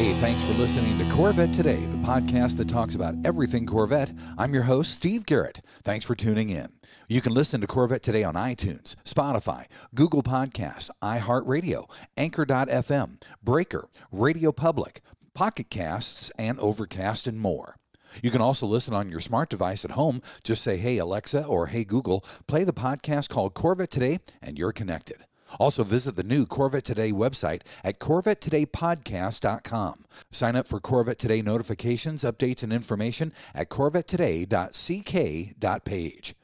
Hey, thanks for listening to Corvette Today, the podcast that talks about everything Corvette. I'm your host, Steve Garrett. Thanks for tuning in. You can listen to Corvette Today on iTunes, Spotify, Google Podcasts, iHeartRadio, Anchor.fm, Breaker, Radio Public, Pocket Casts, and Overcast, and more. You can also listen on your smart device at home. Just say, Hey, Alexa, or Hey, Google, play the podcast called Corvette Today, and you're connected. Also, visit the new Corvette Today website at CorvetteTodayPodcast.com. Sign up for Corvette Today notifications, updates, and information at CorvetteToday.ck.page.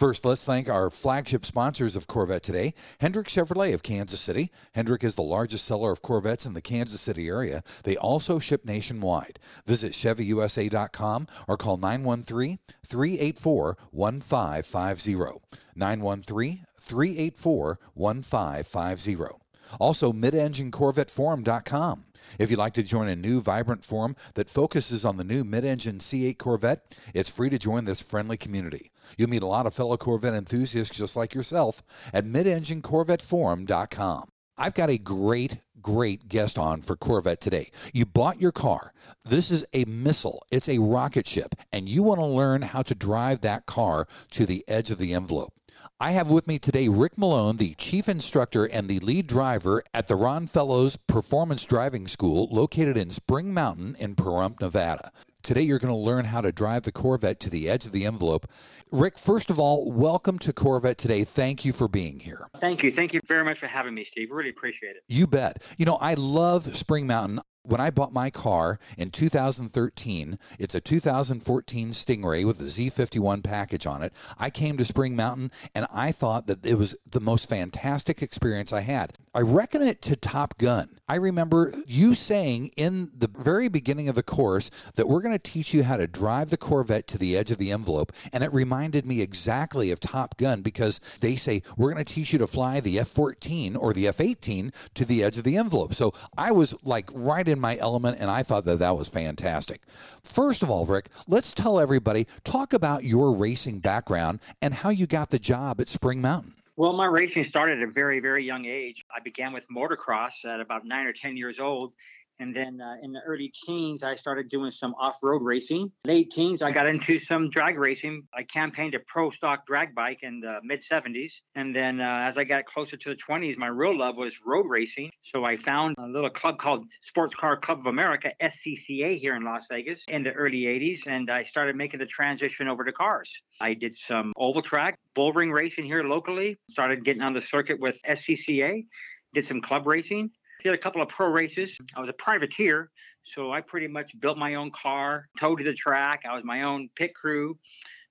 First, let's thank our flagship sponsors of Corvette today, Hendrick Chevrolet of Kansas City. Hendrick is the largest seller of Corvettes in the Kansas City area. They also ship nationwide. Visit ChevyUSA.com or call 913 384 1550. 913 384 1550. Also, midenginecorvetteforum.com. If you'd like to join a new, vibrant forum that focuses on the new mid engine C8 Corvette, it's free to join this friendly community. You'll meet a lot of fellow Corvette enthusiasts just like yourself at midenginecorvetteforum.com. I've got a great, great guest on for Corvette today. You bought your car. This is a missile, it's a rocket ship, and you want to learn how to drive that car to the edge of the envelope. I have with me today Rick Malone, the chief instructor and the lead driver at the Ron Fellows Performance Driving School located in Spring Mountain in Pahrump, Nevada. Today, you're going to learn how to drive the Corvette to the edge of the envelope. Rick, first of all, welcome to Corvette today. Thank you for being here. Thank you. Thank you very much for having me, Steve. Really appreciate it. You bet. You know, I love Spring Mountain. When I bought my car in 2013, it's a 2014 Stingray with a Z51 package on it. I came to Spring Mountain and I thought that it was the most fantastic experience I had. I reckon it to Top Gun. I remember you saying in the very beginning of the course that we're going to teach you how to drive the Corvette to the edge of the envelope. And it reminded me exactly of Top Gun because they say we're going to teach you to fly the F 14 or the F 18 to the edge of the envelope. So I was like right in my element, and I thought that that was fantastic. First of all, Rick, let's tell everybody talk about your racing background and how you got the job at Spring Mountain. Well, my racing started at a very, very young age. I began with motocross at about nine or 10 years old. And then uh, in the early teens, I started doing some off road racing. Late teens, I got into some drag racing. I campaigned a pro stock drag bike in the mid 70s. And then uh, as I got closer to the 20s, my real love was road racing. So I found a little club called Sports Car Club of America, SCCA, here in Las Vegas in the early 80s. And I started making the transition over to cars. I did some oval track, bull ring racing here locally, started getting on the circuit with SCCA, did some club racing did a couple of pro races. I was a privateer, so I pretty much built my own car, towed to the track. I was my own pit crew.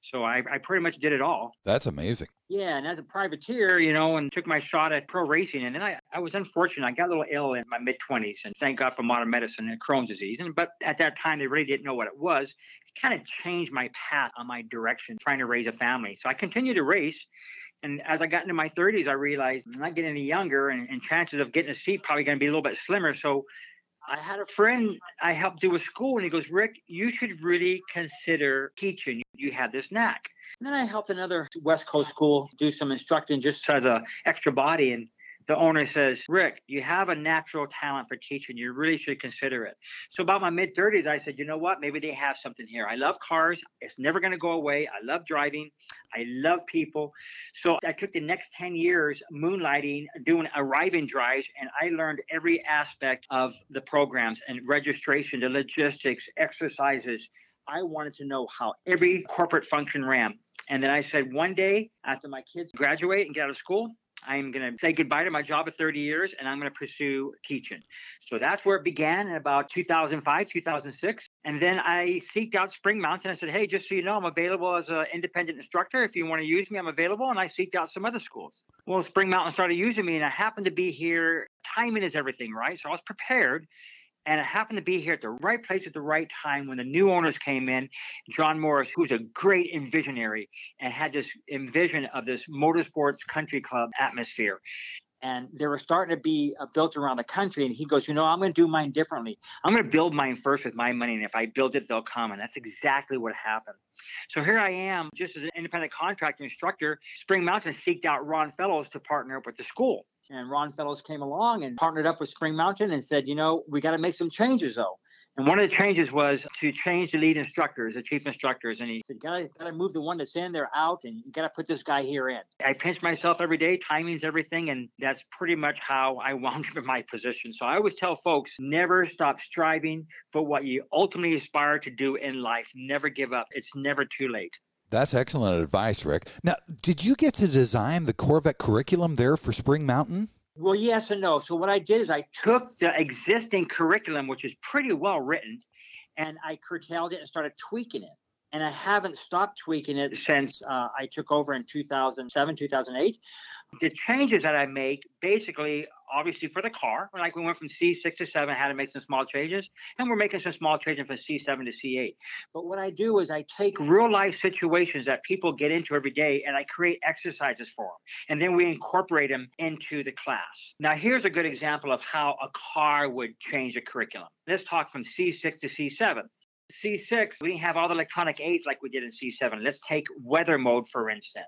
So I, I pretty much did it all. That's amazing. Yeah, and as a privateer, you know, and took my shot at pro racing, and then I, I was unfortunate. I got a little ill in my mid twenties, and thank God for modern medicine and Crohn's disease. And but at that time, they really didn't know what it was. It kind of changed my path on my direction, trying to raise a family. So I continued to race, and as I got into my 30s, I realized I'm not getting any younger, and, and chances of getting a seat probably going to be a little bit slimmer. So I had a friend I helped do a school, and he goes, Rick, you should really consider teaching. You have this knack. And then I helped another West Coast school do some instructing just as a extra body. And the owner says, Rick, you have a natural talent for teaching. You really should consider it. So, about my mid 30s, I said, you know what? Maybe they have something here. I love cars. It's never going to go away. I love driving. I love people. So, I took the next 10 years moonlighting, doing arriving drives, and I learned every aspect of the programs and registration, the logistics, exercises. I wanted to know how every corporate function ran. And then I said, one day after my kids graduate and get out of school, I'm going to say goodbye to my job of 30 years and I'm going to pursue teaching. So that's where it began in about 2005, 2006. And then I seeked out Spring Mountain. I said, hey, just so you know, I'm available as an independent instructor. If you want to use me, I'm available. And I seeked out some other schools. Well, Spring Mountain started using me and I happened to be here. Timing is everything, right? So I was prepared. And it happened to be here at the right place at the right time when the new owners came in. John Morris, who's a great envisionary and had this envision of this motorsports country club atmosphere and they were starting to be uh, built around the country. And he goes, you know, I'm going to do mine differently. I'm going to build mine first with my money, and if I build it, they'll come. And that's exactly what happened. So here I am, just as an independent contractor instructor. Spring Mountain seeked out Ron Fellows to partner up with the school. And Ron Fellows came along and partnered up with Spring Mountain and said, you know, we got to make some changes though. And one of the changes was to change the lead instructors, the chief instructors. And he said, gotta, gotta move the one that's in there out and you gotta put this guy here in. I pinch myself every day, timing's everything. And that's pretty much how I wound up in my position. So I always tell folks never stop striving for what you ultimately aspire to do in life. Never give up. It's never too late. That's excellent advice, Rick. Now, did you get to design the Corvette curriculum there for Spring Mountain? Well, yes and no. So what I did is I took the existing curriculum, which is pretty well written, and I curtailed it and started tweaking it. And I haven't stopped tweaking it since uh, I took over in 2007, 2008. The changes that I make basically obviously for the car. Like we went from C6 to 7, had to make some small changes, and we're making some small changes from C7 to C8. But what I do is I take real life situations that people get into every day and I create exercises for them. And then we incorporate them into the class. Now, here's a good example of how a car would change a curriculum. Let's talk from C6 to C7. C6, we didn't have all the electronic aids like we did in C7. Let's take weather mode, for instance.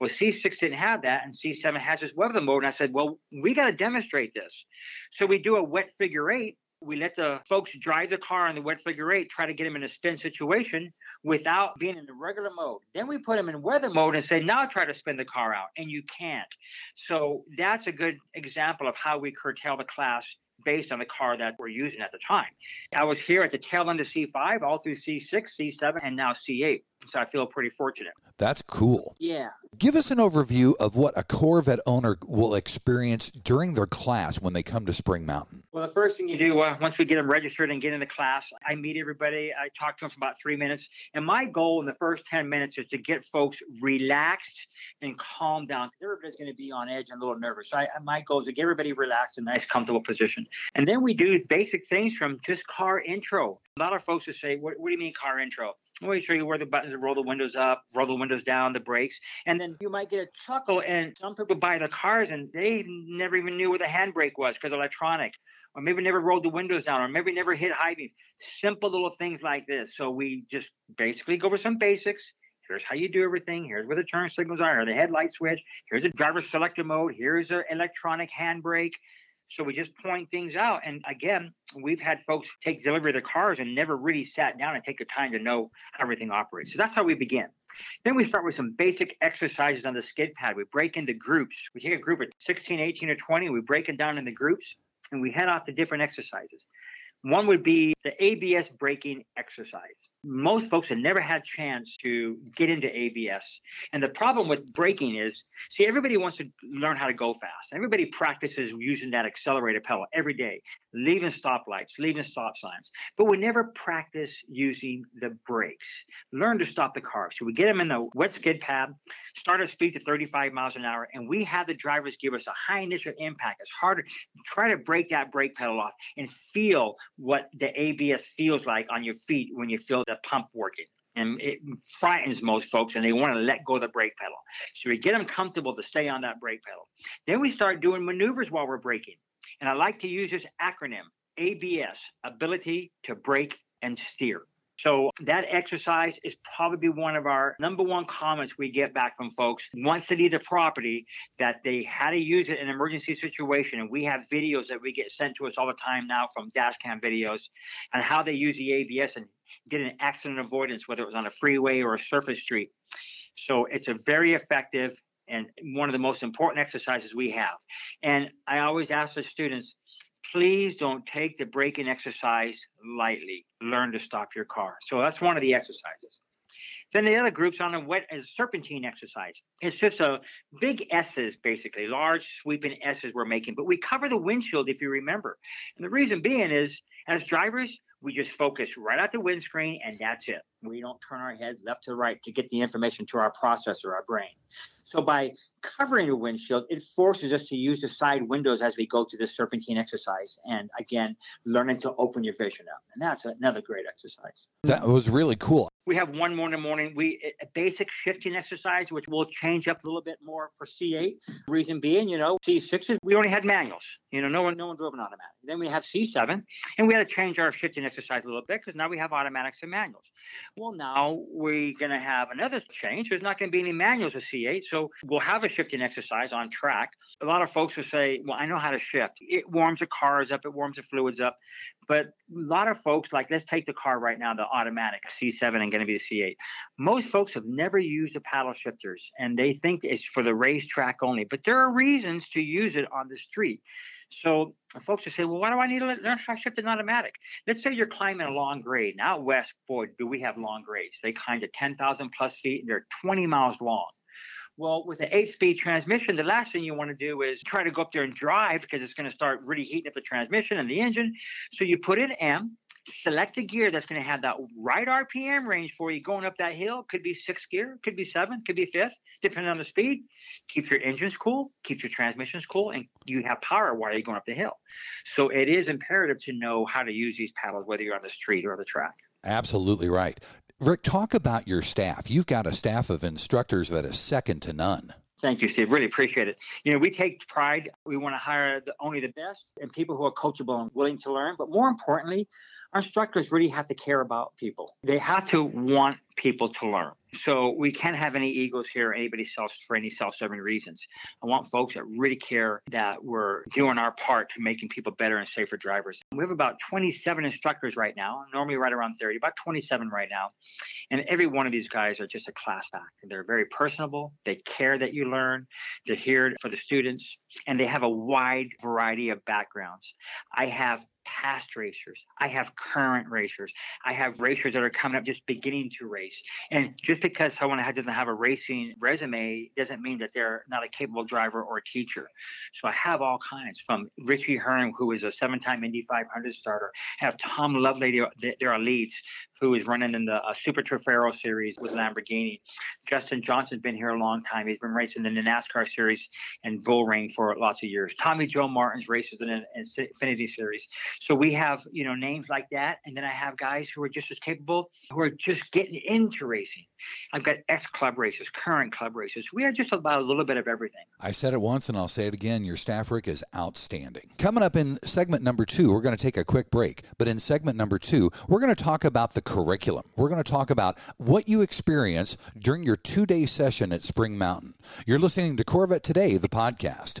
Well, C6 didn't have that, and C7 has this weather mode. And I said, well, we got to demonstrate this. So we do a wet figure eight. We let the folks drive the car in the wet figure eight, try to get them in a spin situation without being in the regular mode. Then we put them in weather mode and say, now try to spin the car out. And you can't. So that's a good example of how we curtail the class based on the car that we're using at the time. I was here at the tail end of C5, all through C6, C7, and now C8. So I feel pretty fortunate. That's cool. Yeah. Give us an overview of what a Corvette owner will experience during their class when they come to Spring Mountain. Well, the first thing you do uh, once we get them registered and get into class, I meet everybody. I talk to them for about three minutes. And my goal in the first 10 minutes is to get folks relaxed and calm down. Everybody's going to be on edge and a little nervous. So I, my goal is to get everybody relaxed in a nice, comfortable position. And then we do basic things from just car intro. A lot of folks will say, what, what do you mean car intro? Let me show you where the buttons roll the windows up, roll the windows down, the brakes. And then you might get a chuckle. And some people buy the cars and they never even knew where the handbrake was because electronic. Or maybe never rolled the windows down, or maybe never hit high beam. Simple little things like this. So we just basically go over some basics. Here's how you do everything. Here's where the turn signals are. The headlight switch. Here's a driver selector mode. Here's an electronic handbrake. So we just point things out. And again, we've had folks take delivery of their cars and never really sat down and take the time to know how everything operates. So that's how we begin. Then we start with some basic exercises on the skid pad. We break into groups. We take a group of 16, 18, or 20. We break it down into groups and we head off to different exercises. One would be the ABS braking exercise most folks have never had chance to get into ABS. And the problem with braking is, see, everybody wants to learn how to go fast. Everybody practices using that accelerator pedal every day, leaving stoplights, leaving stop signs. But we never practice using the brakes. Learn to stop the car. So we get them in the wet skid pad, start at speed to 35 miles an hour, and we have the drivers give us a high initial impact. It's harder. Try to break that brake pedal off and feel what the ABS feels like on your feet when you feel the pump working. And it frightens most folks, and they want to let go of the brake pedal. So we get them comfortable to stay on that brake pedal. Then we start doing maneuvers while we're braking. And I like to use this acronym ABS, ability to brake and steer. So that exercise is probably one of our number one comments we get back from folks once they leave the property that they had to use it in an emergency situation. And we have videos that we get sent to us all the time now from dash cam videos and how they use the ABS and get an accident avoidance, whether it was on a freeway or a surface street. So it's a very effective and one of the most important exercises we have. And I always ask the students, please don't take the braking exercise lightly. Learn to stop your car. So that's one of the exercises. Then the other group's on a wet as serpentine exercise. It's just a big S's basically, large sweeping S's we're making, but we cover the windshield if you remember. And the reason being is as drivers, we just focus right at the windscreen and that's it. We don't turn our heads left to right to get the information to our processor, our brain. So by covering the windshield, it forces us to use the side windows as we go through the serpentine exercise. And again, learning to open your vision up. And that's another great exercise. That was really cool. We have one more in the morning. We a basic shifting exercise, which will change up a little bit more for C8. Reason being, you know, C6s we only had manuals. You know, no one no one drove an automatic. Then we have C7, and we had to change our shifting exercise a little bit because now we have automatics and manuals. Well, now we're going to have another change. There's not going to be any manuals with C8, so we'll have a shifting exercise on track. A lot of folks will say, "Well, I know how to shift. It warms the cars up, it warms the fluids up." But a lot of folks, like, let's take the car right now, the automatic C7 and going to be the C8. Most folks have never used the paddle shifters and they think it's for the racetrack only, but there are reasons to use it on the street. So folks will say, well, why do I need to learn how to shift an automatic? Let's say you're climbing a long grade. Now, west, boy, do we have long grades. They climb to 10,000 plus feet and they're 20 miles long. Well, with an eight speed transmission, the last thing you want to do is try to go up there and drive because it's going to start really heating up the transmission and the engine. So you put in M, select a gear that's going to have that right RPM range for you going up that hill. Could be sixth gear, could be seventh, could be fifth, depending on the speed. Keeps your engines cool, keeps your transmissions cool, and you have power while you're going up the hill. So it is imperative to know how to use these paddles, whether you're on the street or the track. Absolutely right. Rick, talk about your staff. You've got a staff of instructors that is second to none. Thank you, Steve. Really appreciate it. You know, we take pride. We want to hire the, only the best and people who are coachable and willing to learn. But more importantly, our instructors really have to care about people. They have to want people to learn. So we can't have any egos here anybody self for any self-serving reasons. I want folks that really care that we're doing our part to making people better and safer drivers. We have about 27 instructors right now, normally right around 30, about 27 right now. And every one of these guys are just a class act. They're very personable. They care that you learn. They're here for the students, and they have a wide variety of backgrounds. I have past racers. I have current racers. I have racers that are coming up just beginning to race. And just because someone doesn't have a racing resume doesn't mean that they're not a capable driver or a teacher. So I have all kinds from Richie Hearn, who is a seven time Indy 500 starter. I have Tom Lovelady, there are leads, who is running in the uh, Super Trofeo series with Lamborghini. Justin Johnson's been here a long time. He's been racing in the NASCAR series and Bullring for lots of years. Tommy Joe Martins races in an Xfinity series. So we have, you know, names like that. And then I have guys who are just as capable, who are just getting into racing. I've got ex club races, current club races. We have just about a little bit of everything. I said it once and I'll say it again. Your staff, Rick, is outstanding. Coming up in segment number two, we're going to take a quick break. But in segment number two, we're going to talk about the curriculum. We're going to talk about what you experience during your two day session at Spring Mountain. You're listening to Corvette Today, the podcast.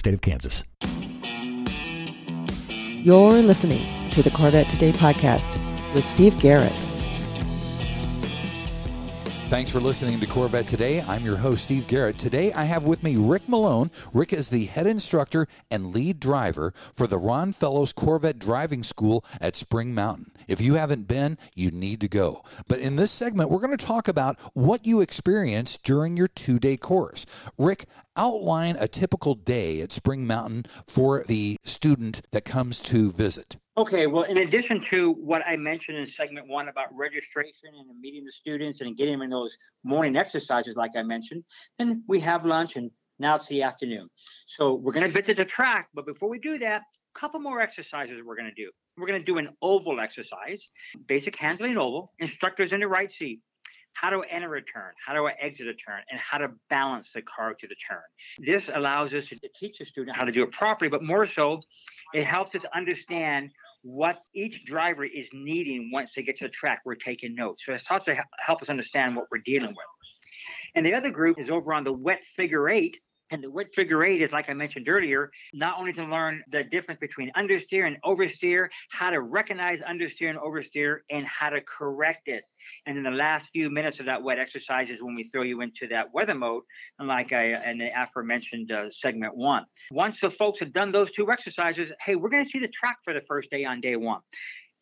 state of Kansas. You're listening to the Corvette Today podcast with Steve Garrett. Thanks for listening to Corvette Today. I'm your host, Steve Garrett. Today I have with me Rick Malone. Rick is the head instructor and lead driver for the Ron Fellows Corvette Driving School at Spring Mountain. If you haven't been, you need to go. But in this segment, we're going to talk about what you experienced during your two day course. Rick, outline a typical day at Spring Mountain for the student that comes to visit. Okay, well, in addition to what I mentioned in segment one about registration and meeting the students and getting them in those morning exercises, like I mentioned, then we have lunch and now it's the afternoon. So we're going to visit the track, but before we do that, a couple more exercises we're going to do. We're going to do an oval exercise, basic handling oval, instructors in the right seat how do I enter a turn, how do I exit a turn, and how to balance the car to the turn. This allows us to teach the student how to do it properly, but more so, it helps us understand what each driver is needing once they get to the track. We're taking notes. So it starts to help us understand what we're dealing with. And the other group is over on the wet figure eight, and the wet figure eight is, like I mentioned earlier, not only to learn the difference between understeer and oversteer, how to recognize understeer and oversteer, and how to correct it. And in the last few minutes of that wet exercise is when we throw you into that weather mode, like I in the aforementioned uh, segment one. Once the folks have done those two exercises, hey, we're going to see the track for the first day on day one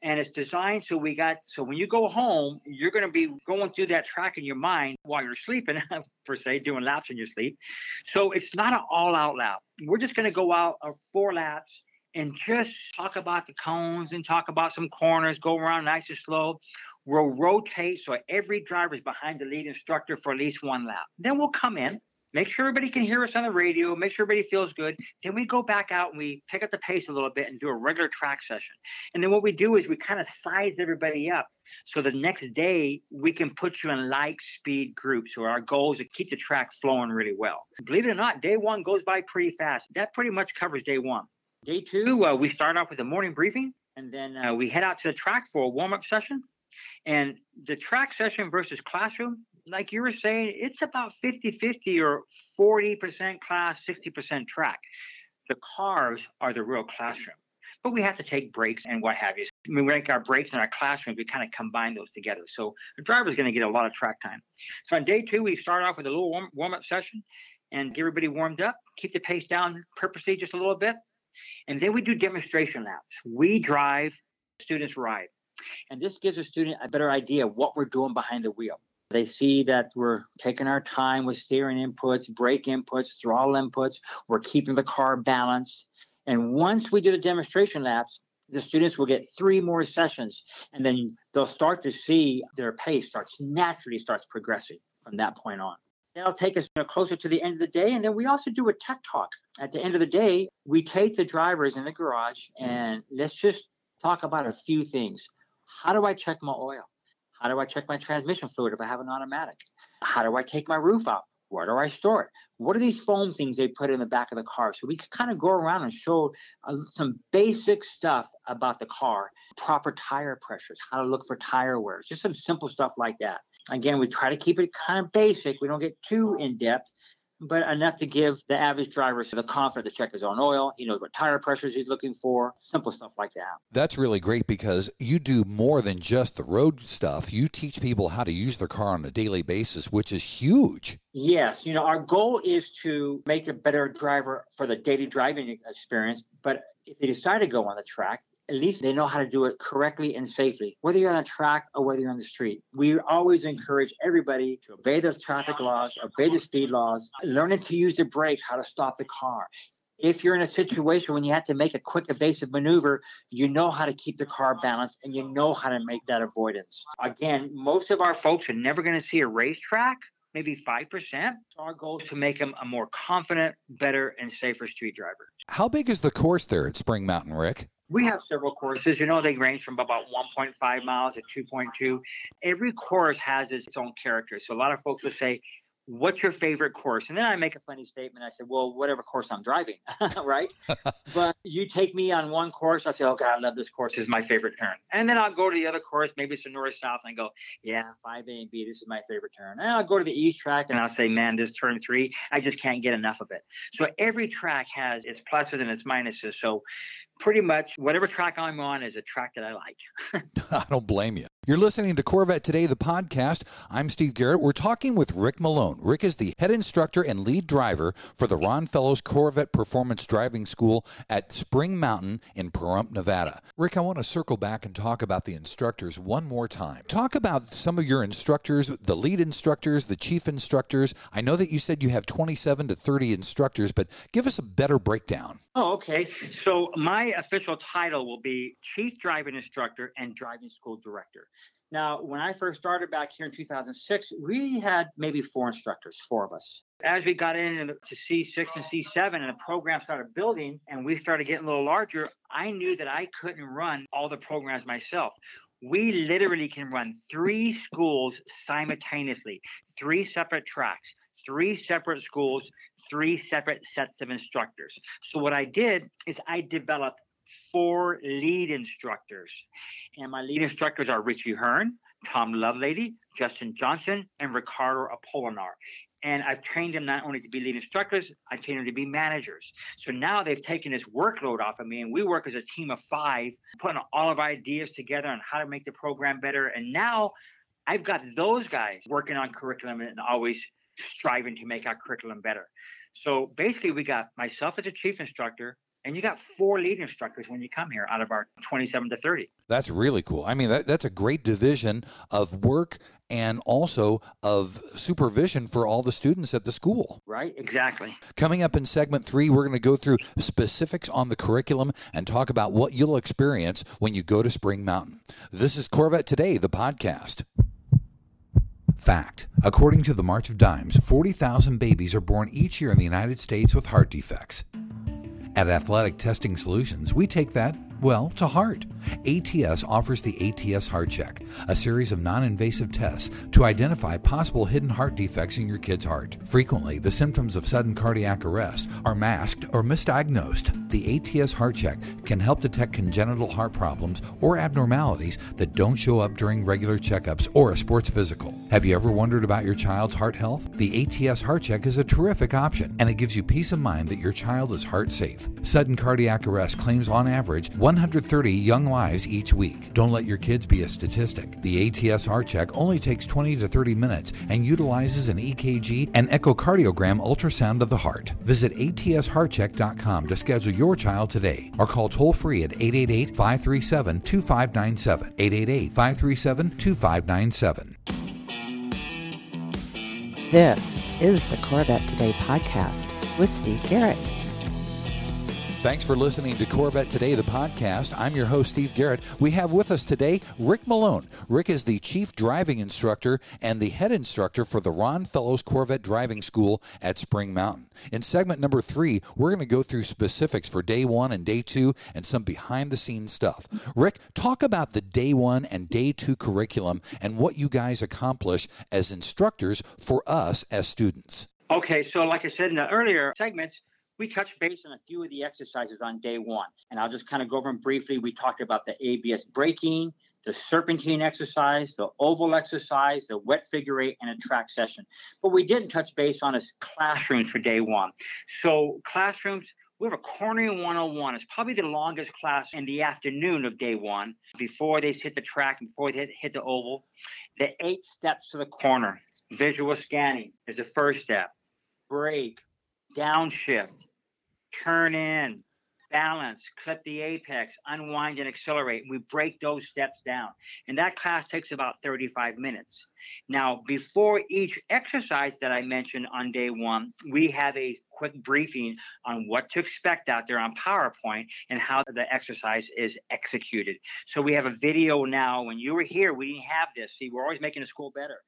and it's designed so we got so when you go home you're going to be going through that track in your mind while you're sleeping per se doing laps in your sleep. So it's not an all out lap. We're just going to go out of four laps and just talk about the cones and talk about some corners go around nice and slow. We'll rotate so every driver is behind the lead instructor for at least one lap. Then we'll come in make sure everybody can hear us on the radio, make sure everybody feels good. Then we go back out and we pick up the pace a little bit and do a regular track session. And then what we do is we kind of size everybody up. So the next day we can put you in like speed groups where our goal is to keep the track flowing really well. Believe it or not, day one goes by pretty fast. That pretty much covers day one. Day two, uh, we start off with a morning briefing and then uh, we head out to the track for a warm up session. And the track session versus classroom, like you were saying, it's about 50 50 or 40% class, 60% track. The cars are the real classroom. But we have to take breaks and what have you. We make our breaks in our classrooms, we kind of combine those together. So the driver's going to get a lot of track time. So on day two, we start off with a little warm, warm up session and get everybody warmed up, keep the pace down purposely just a little bit. And then we do demonstration laps. We drive, students ride. And this gives a student a better idea of what we're doing behind the wheel. They see that we're taking our time with steering inputs, brake inputs, throttle inputs. We're keeping the car balanced. And once we do the demonstration laps, the students will get three more sessions and then they'll start to see their pace starts naturally starts progressing from that point on. That'll take us closer to the end of the day. And then we also do a tech talk. At the end of the day, we take the drivers in the garage and let's just talk about a few things. How do I check my oil? How do I check my transmission fluid if I have an automatic? How do I take my roof off? Where do I store it? What are these foam things they put in the back of the car? So we can kind of go around and show uh, some basic stuff about the car, proper tire pressures, how to look for tire wears, just some simple stuff like that. Again, we try to keep it kind of basic. We don't get too in depth but enough to give the average driver the confidence to check his own oil. He knows what tire pressures he's looking for, simple stuff like that. That's really great because you do more than just the road stuff. You teach people how to use their car on a daily basis, which is huge. Yes, you know, our goal is to make a better driver for the daily driving experience, but if they decide to go on the track, at least they know how to do it correctly and safely, whether you're on a track or whether you're on the street. We always encourage everybody to obey the traffic laws, obey the speed laws, learning to use the brakes, how to stop the car. If you're in a situation when you have to make a quick evasive maneuver, you know how to keep the car balanced and you know how to make that avoidance. Again, most of our folks are never going to see a racetrack maybe 5%. Our goal is to make them a more confident, better, and safer street driver. How big is the course there at Spring Mountain, Rick? We have several courses. You know, they range from about 1.5 miles to 2.2. Every course has its own character. So a lot of folks will say, what's your favorite course? And then I make a funny statement. I said, well, whatever course I'm driving, right? but you take me on one course, I say, oh God, I love this course. This is my favorite turn. And then I'll go to the other course, maybe it's the north south, and I go, yeah, 5A and B, this is my favorite turn. And I'll go to the east track and I'll say, man, this turn three, I just can't get enough of it. So every track has its pluses and its minuses. So pretty much whatever track I'm on is a track that I like. I don't blame you. You're listening to Corvette Today, the podcast. I'm Steve Garrett. We're talking with Rick Malone. Rick is the head instructor and lead driver for the Ron Fellows Corvette Performance Driving School at Spring Mountain in Pahrump, Nevada. Rick, I want to circle back and talk about the instructors one more time. Talk about some of your instructors, the lead instructors, the chief instructors. I know that you said you have 27 to 30 instructors, but give us a better breakdown. Oh, okay. So my official title will be Chief Driving Instructor and Driving School Director. Now, when I first started back here in 2006, we had maybe four instructors, four of us. As we got into C6 and C7 and the program started building and we started getting a little larger, I knew that I couldn't run all the programs myself. We literally can run three schools simultaneously, three separate tracks, three separate schools, three separate sets of instructors. So, what I did is I developed four lead instructors. And my lead instructors are Richie Hearn, Tom Lovelady, Justin Johnson, and Ricardo Apolinar. And I've trained them not only to be lead instructors, I've trained them to be managers. So now they've taken this workload off of me, and we work as a team of five, putting all of our ideas together on how to make the program better. And now I've got those guys working on curriculum and always striving to make our curriculum better. So basically, we got myself as a chief instructor, and you got four lead instructors when you come here out of our 27 to 30 that's really cool. I mean that, that's a great division of work and also of supervision for all the students at the school. Right exactly. Coming up in segment three we're going to go through specifics on the curriculum and talk about what you'll experience when you go to spring mountain. This is corvette today the podcast. Fact. According to the March of Dimes, 40,000 babies are born each year in the United States with heart defects. At Athletic Testing Solutions, we take that well, to heart. ATS offers the ATS Heart Check, a series of non invasive tests to identify possible hidden heart defects in your kid's heart. Frequently, the symptoms of sudden cardiac arrest are masked or misdiagnosed. The ATS Heart Check can help detect congenital heart problems or abnormalities that don't show up during regular checkups or a sports physical. Have you ever wondered about your child's heart health? The ATS Heart Check is a terrific option, and it gives you peace of mind that your child is heart safe. Sudden cardiac arrest claims on average 130 young lives each week. Don't let your kids be a statistic. The ATS Heart Check only takes 20 to 30 minutes and utilizes an EKG and echocardiogram ultrasound of the heart. Visit atsheartcheck.com to schedule your child today or call toll free at 888 537 2597. 888 537 2597. This is the Corvette Today podcast with Steve Garrett. Thanks for listening to Corvette Today, the podcast. I'm your host, Steve Garrett. We have with us today Rick Malone. Rick is the chief driving instructor and the head instructor for the Ron Fellows Corvette Driving School at Spring Mountain. In segment number three, we're going to go through specifics for day one and day two and some behind the scenes stuff. Rick, talk about the day one and day two curriculum and what you guys accomplish as instructors for us as students. Okay, so like I said in the earlier segments, we touched base on a few of the exercises on day one, and I'll just kind of go over them briefly. We talked about the ABS braking, the serpentine exercise, the oval exercise, the wet figure eight, and a track session. But we didn't touch base on is classrooms for day one. So classrooms, we have a cornering 101. It's probably the longest class in the afternoon of day one before they hit the track, before they hit, hit the oval. The eight steps to the corner. Visual scanning is the first step. Brake, downshift, turn in, balance, clip the apex, unwind and accelerate. We break those steps down. And that class takes about 35 minutes. Now, before each exercise that I mentioned on day one, we have a quick briefing on what to expect out there on PowerPoint and how the exercise is executed. So we have a video now. When you were here, we didn't have this. See, we're always making the school better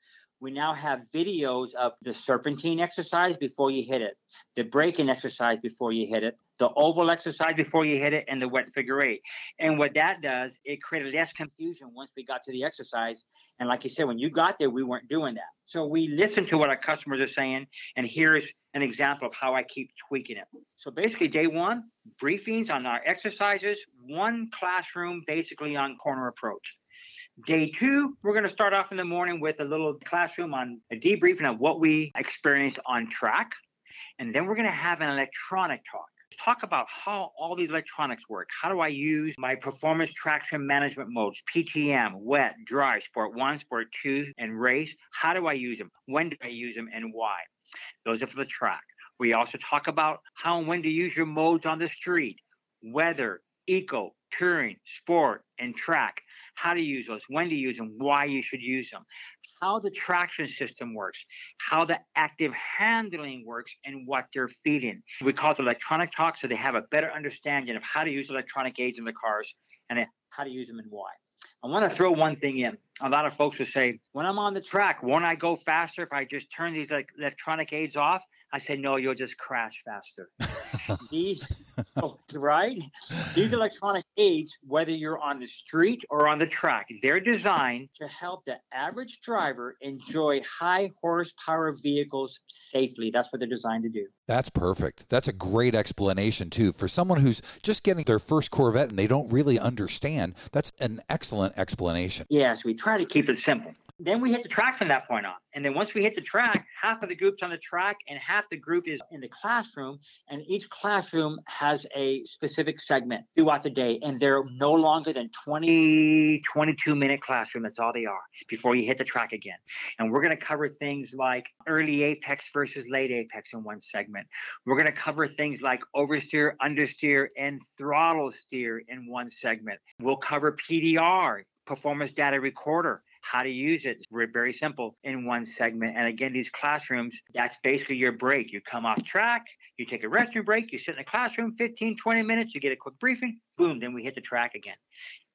we now have videos of the serpentine exercise before you hit it, the breaking exercise before you hit it, the oval exercise before you hit it, and the wet figure eight. And what that does, it created less confusion once we got to the exercise. And like you said, when you got there, we weren't doing that. So we listen to what our customers are saying, and here's an example of how I keep tweaking it. So basically, day one, briefings on our exercises, one classroom basically on corner approach. Day two, we're going to start off in the morning with a little classroom on a debriefing of what we experienced on track. And then we're going to have an electronic talk. Talk about how all these electronics work. How do I use my performance traction management modes, PTM, wet, dry, sport one, sport two, and race? How do I use them? When do I use them and why? Those are for the track. We also talk about how and when to use your modes on the street, weather, eco, touring, sport, and track how to use those, when to use them, why you should use them, how the traction system works, how the active handling works, and what they're feeding. We call it electronic talk so they have a better understanding of how to use electronic aids in the cars and how to use them and why. I want to throw one thing in. A lot of folks will say, when I'm on the track, won't I go faster if I just turn these electronic aids off? I say, no, you'll just crash faster. these, right? These electronic aids, whether you're on the street or on the track, they're designed to help the average driver enjoy high horsepower vehicles safely. That's what they're designed to do. That's perfect. That's a great explanation, too. For someone who's just getting their first Corvette and they don't really understand, that's an excellent explanation. Yes, we try to keep it simple then we hit the track from that point on. And then once we hit the track, half of the group's on the track and half the group is in the classroom. And each classroom has a specific segment throughout the day. And they're no longer than 20, 22 minute classroom. That's all they are before you hit the track again. And we're going to cover things like early apex versus late apex in one segment. We're going to cover things like oversteer, understeer, and throttle steer in one segment. We'll cover PDR, performance data recorder how to use it. It's very simple in one segment. And again, these classrooms, that's basically your break. You come off track, you take a restroom break, you sit in the classroom 15, 20 minutes, you get a quick briefing, boom, then we hit the track again.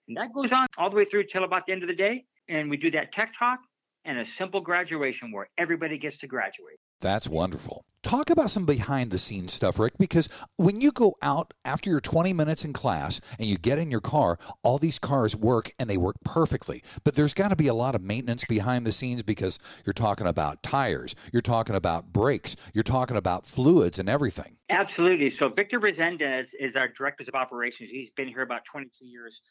And that goes on all the way through till about the end of the day. And we do that tech talk and a simple graduation where everybody gets to graduate. That's wonderful. Talk about some behind the scenes stuff, Rick, because when you go out after your 20 minutes in class and you get in your car, all these cars work and they work perfectly. But there's got to be a lot of maintenance behind the scenes because you're talking about tires, you're talking about brakes, you're talking about fluids and everything. Absolutely. So Victor Resendez is our director of operations. He's been here about 22 years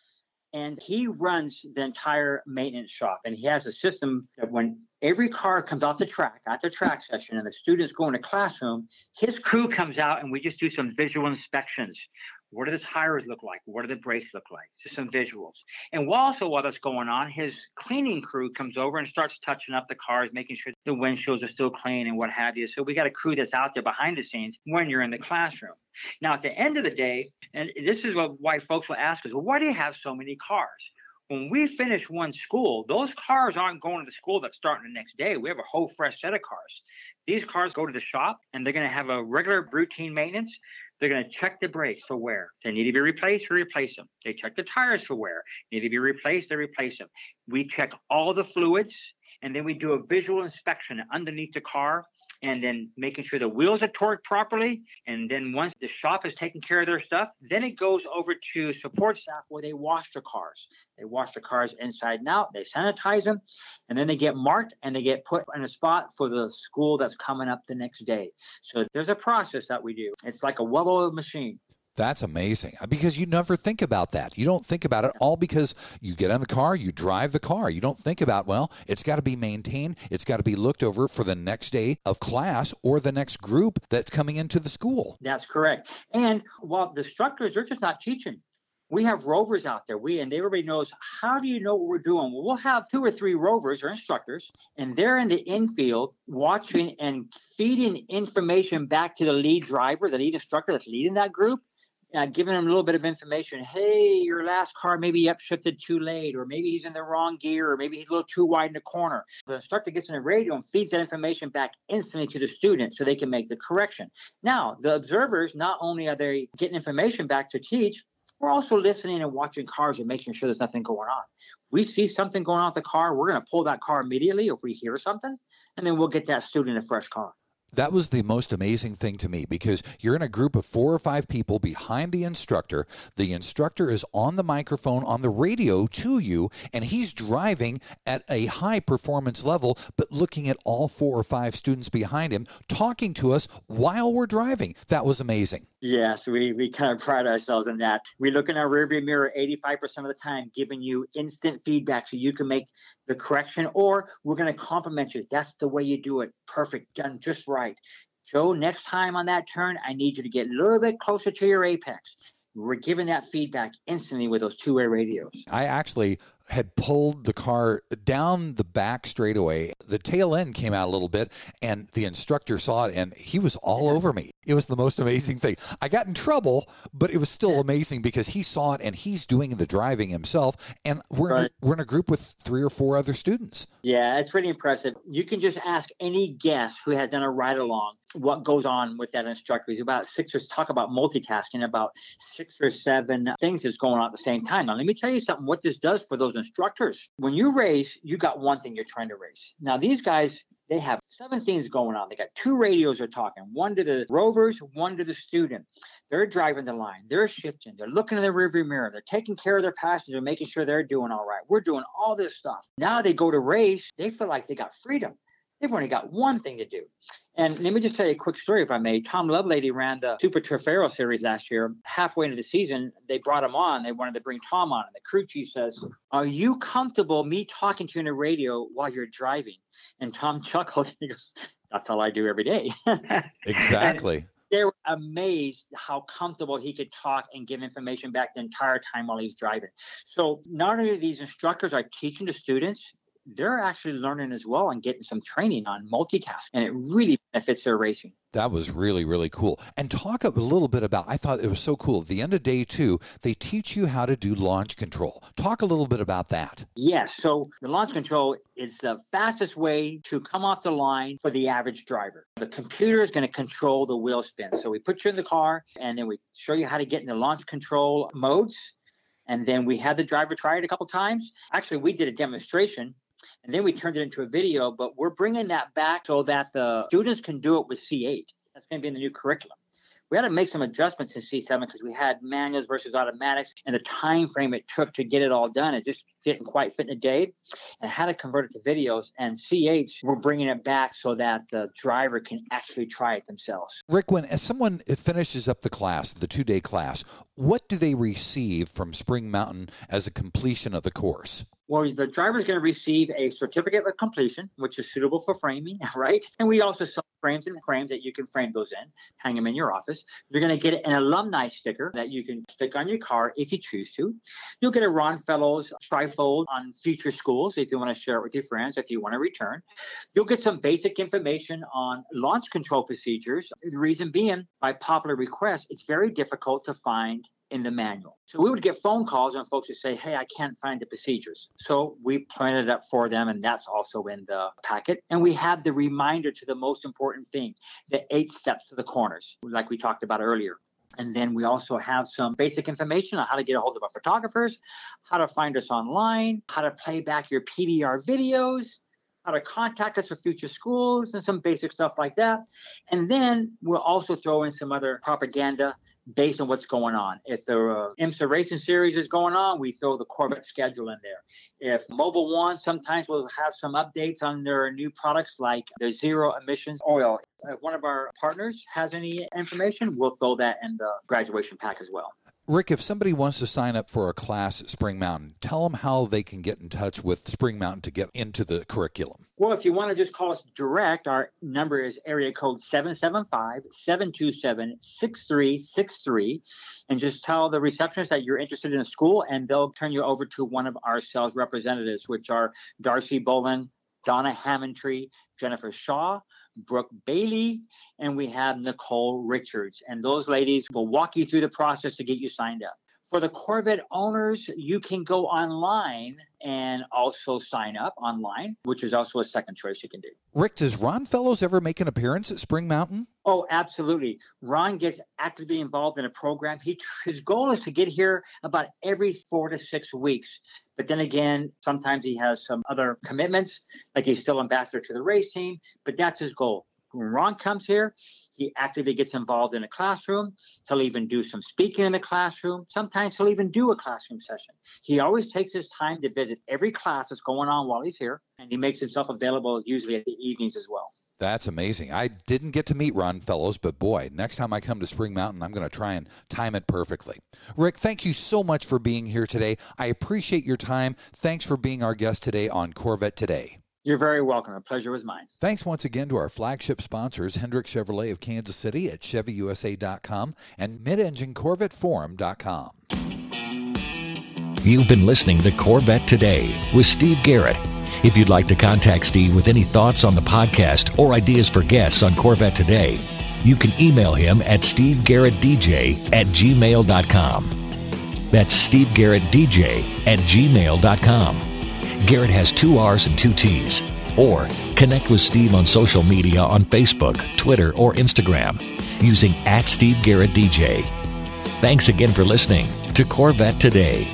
and he runs the entire maintenance shop and he has a system that when every car comes off the track at the track session and the students go in the classroom his crew comes out and we just do some visual inspections what do the tires look like what do the brakes look like just some visuals and also while that's going on his cleaning crew comes over and starts touching up the cars making sure the windshields are still clean and what have you so we got a crew that's out there behind the scenes when you're in the classroom now, at the end of the day, and this is what, why folks will ask us, well, why do you have so many cars? When we finish one school, those cars aren't going to the school that's starting the next day. We have a whole fresh set of cars. These cars go to the shop and they're going to have a regular routine maintenance. They're going to check the brakes for wear. They need to be replaced, we replace them. They check the tires for wear. Need to be replaced, they replace them. We check all the fluids and then we do a visual inspection underneath the car and then making sure the wheels are torqued properly. And then once the shop has taken care of their stuff, then it goes over to support staff where they wash the cars. They wash the cars inside and out, they sanitize them, and then they get marked and they get put in a spot for the school that's coming up the next day. So there's a process that we do. It's like a well oiled machine. That's amazing uh, because you never think about that. You don't think about it all because you get in the car, you drive the car. You don't think about, well, it's got to be maintained, it's got to be looked over for the next day of class or the next group that's coming into the school. That's correct. And while the instructors, are just not teaching. We have rovers out there. We and everybody knows how do you know what we're doing? Well, we'll have two or three rovers or instructors, and they're in the infield watching and feeding information back to the lead driver, the lead instructor that's leading that group uh, giving him a little bit of information. Hey, your last car maybe upshifted too late, or maybe he's in the wrong gear, or maybe he's a little too wide in the corner. The instructor gets in the radio and feeds that information back instantly to the student so they can make the correction. Now, the observers, not only are they getting information back to teach, we're also listening and watching cars and making sure there's nothing going on. We see something going on with the car, we're going to pull that car immediately if we hear something, and then we'll get that student a fresh car that was the most amazing thing to me because you're in a group of four or five people behind the instructor. The instructor is on the microphone on the radio to you, and he's driving at a high performance level, but looking at all four or five students behind him, talking to us while we're driving. That was amazing. Yes, we, we kind of pride ourselves in that. We look in our rearview mirror 85% of the time, giving you instant feedback so you can make the correction, or we're going to compliment you. That's the way you do it. Perfect, done just right. Joe, next time on that turn, I need you to get a little bit closer to your apex. We're giving that feedback instantly with those two way radios. I actually had pulled the car down the back straightaway. The tail end came out a little bit, and the instructor saw it, and he was all over me. It was the most amazing thing. I got in trouble, but it was still amazing because he saw it, and he's doing the driving himself. And we're right. we're in a group with three or four other students. Yeah, it's pretty impressive. You can just ask any guest who has done a ride along what goes on with that instructor. He's about six or talk about multitasking, about six or seven things that's going on at the same time. Now, let me tell you something. What this does for those instructors, when you race, you got one thing you're trying to race. Now, these guys, they have seven things going on. They got two radios they're talking, one to the rovers, one to the student. They're driving the line. They're shifting. They're looking in the rearview mirror. They're taking care of their passengers, making sure they're doing all right. We're doing all this stuff. Now they go to race. They feel like they got freedom. They've only got one thing to do. And let me just tell you a quick story, if I may. Tom Lovelady ran the Super Trofeo series last year. Halfway into the season, they brought him on. They wanted to bring Tom on. And the crew chief says, Are you comfortable me talking to you on the radio while you're driving? And Tom chuckles. He goes, That's all I do every day. exactly. they were amazed how comfortable he could talk and give information back the entire time while he's driving. So not only these instructors are teaching the students, they're actually learning as well and getting some training on multitasking, and it really benefits their racing. That was really, really cool. And talk a little bit about, I thought it was so cool. At the end of day two, they teach you how to do launch control. Talk a little bit about that. Yes. So the launch control is the fastest way to come off the line for the average driver. The computer is going to control the wheel spin. So we put you in the car and then we show you how to get in the launch control modes. And then we had the driver try it a couple times. Actually, we did a demonstration and then we turned it into a video, but we're bringing that back so that the students can do it with C8. That's going to be in the new curriculum. We had to make some adjustments in C7 because we had manuals versus automatics and the time frame it took to get it all done. It just didn't quite fit in a day and had to convert it to videos. And C8, we're bringing it back so that the driver can actually try it themselves. Rick, when as someone finishes up the class, the two day class, what do they receive from Spring Mountain as a completion of the course? Well, the driver is going to receive a certificate of completion, which is suitable for framing, right? And we also sell frames and frames that you can frame those in, hang them in your office. You're going to get an alumni sticker that you can stick on your car if you choose to. You'll get a Ron Fellows on future schools if you want to share it with your friends, if you want to return. You'll get some basic information on launch control procedures. The reason being, by popular request, it's very difficult to find in the manual. So we would get phone calls and folks would say, Hey, I can't find the procedures. So we printed it up for them, and that's also in the packet. And we have the reminder to the most important thing the eight steps to the corners, like we talked about earlier. And then we also have some basic information on how to get a hold of our photographers, how to find us online, how to play back your PDR videos, how to contact us for future schools, and some basic stuff like that. And then we'll also throw in some other propaganda based on what's going on. If the uh, IMSA Racing Series is going on, we throw the Corvette schedule in there. If Mobil One, sometimes we'll have some updates on their new products like the zero emissions oil. If one of our partners has any information, we'll throw that in the graduation pack as well. Rick, if somebody wants to sign up for a class at Spring Mountain, tell them how they can get in touch with Spring Mountain to get into the curriculum. Well, if you want to just call us direct, our number is area code 775 727 6363. And just tell the receptionist that you're interested in a school, and they'll turn you over to one of our sales representatives, which are Darcy Bolin, Donna Hammondtree, Jennifer Shaw, Brooke Bailey, and we have Nicole Richards. And those ladies will walk you through the process to get you signed up. For the Corvette owners, you can go online and also sign up online, which is also a second choice you can do. Rick, does Ron Fellows ever make an appearance at Spring Mountain? Oh, absolutely. Ron gets actively involved in a program. He his goal is to get here about every four to six weeks. But then again, sometimes he has some other commitments, like he's still ambassador to the race team. But that's his goal. When Ron comes here, he actively gets involved in a classroom. He'll even do some speaking in the classroom. Sometimes he'll even do a classroom session. He always takes his time to visit every class that's going on while he's here, and he makes himself available usually at the evenings as well. That's amazing. I didn't get to meet Ron Fellows, but boy, next time I come to Spring Mountain, I'm going to try and time it perfectly. Rick, thank you so much for being here today. I appreciate your time. Thanks for being our guest today on Corvette Today. You're very welcome. A pleasure was mine. Thanks once again to our flagship sponsors, Hendrick Chevrolet of Kansas City at ChevyUSA.com and MidEngineCorvetteForum.com. You've been listening to Corvette Today with Steve Garrett. If you'd like to contact Steve with any thoughts on the podcast or ideas for guests on Corvette Today, you can email him at stevegarrettdj at gmail.com. That's stevegarrettdj at gmail.com. Garrett has two R's and two T's. Or connect with Steve on social media on Facebook, Twitter, or Instagram using at Steve Garrett DJ. Thanks again for listening to Corvette Today.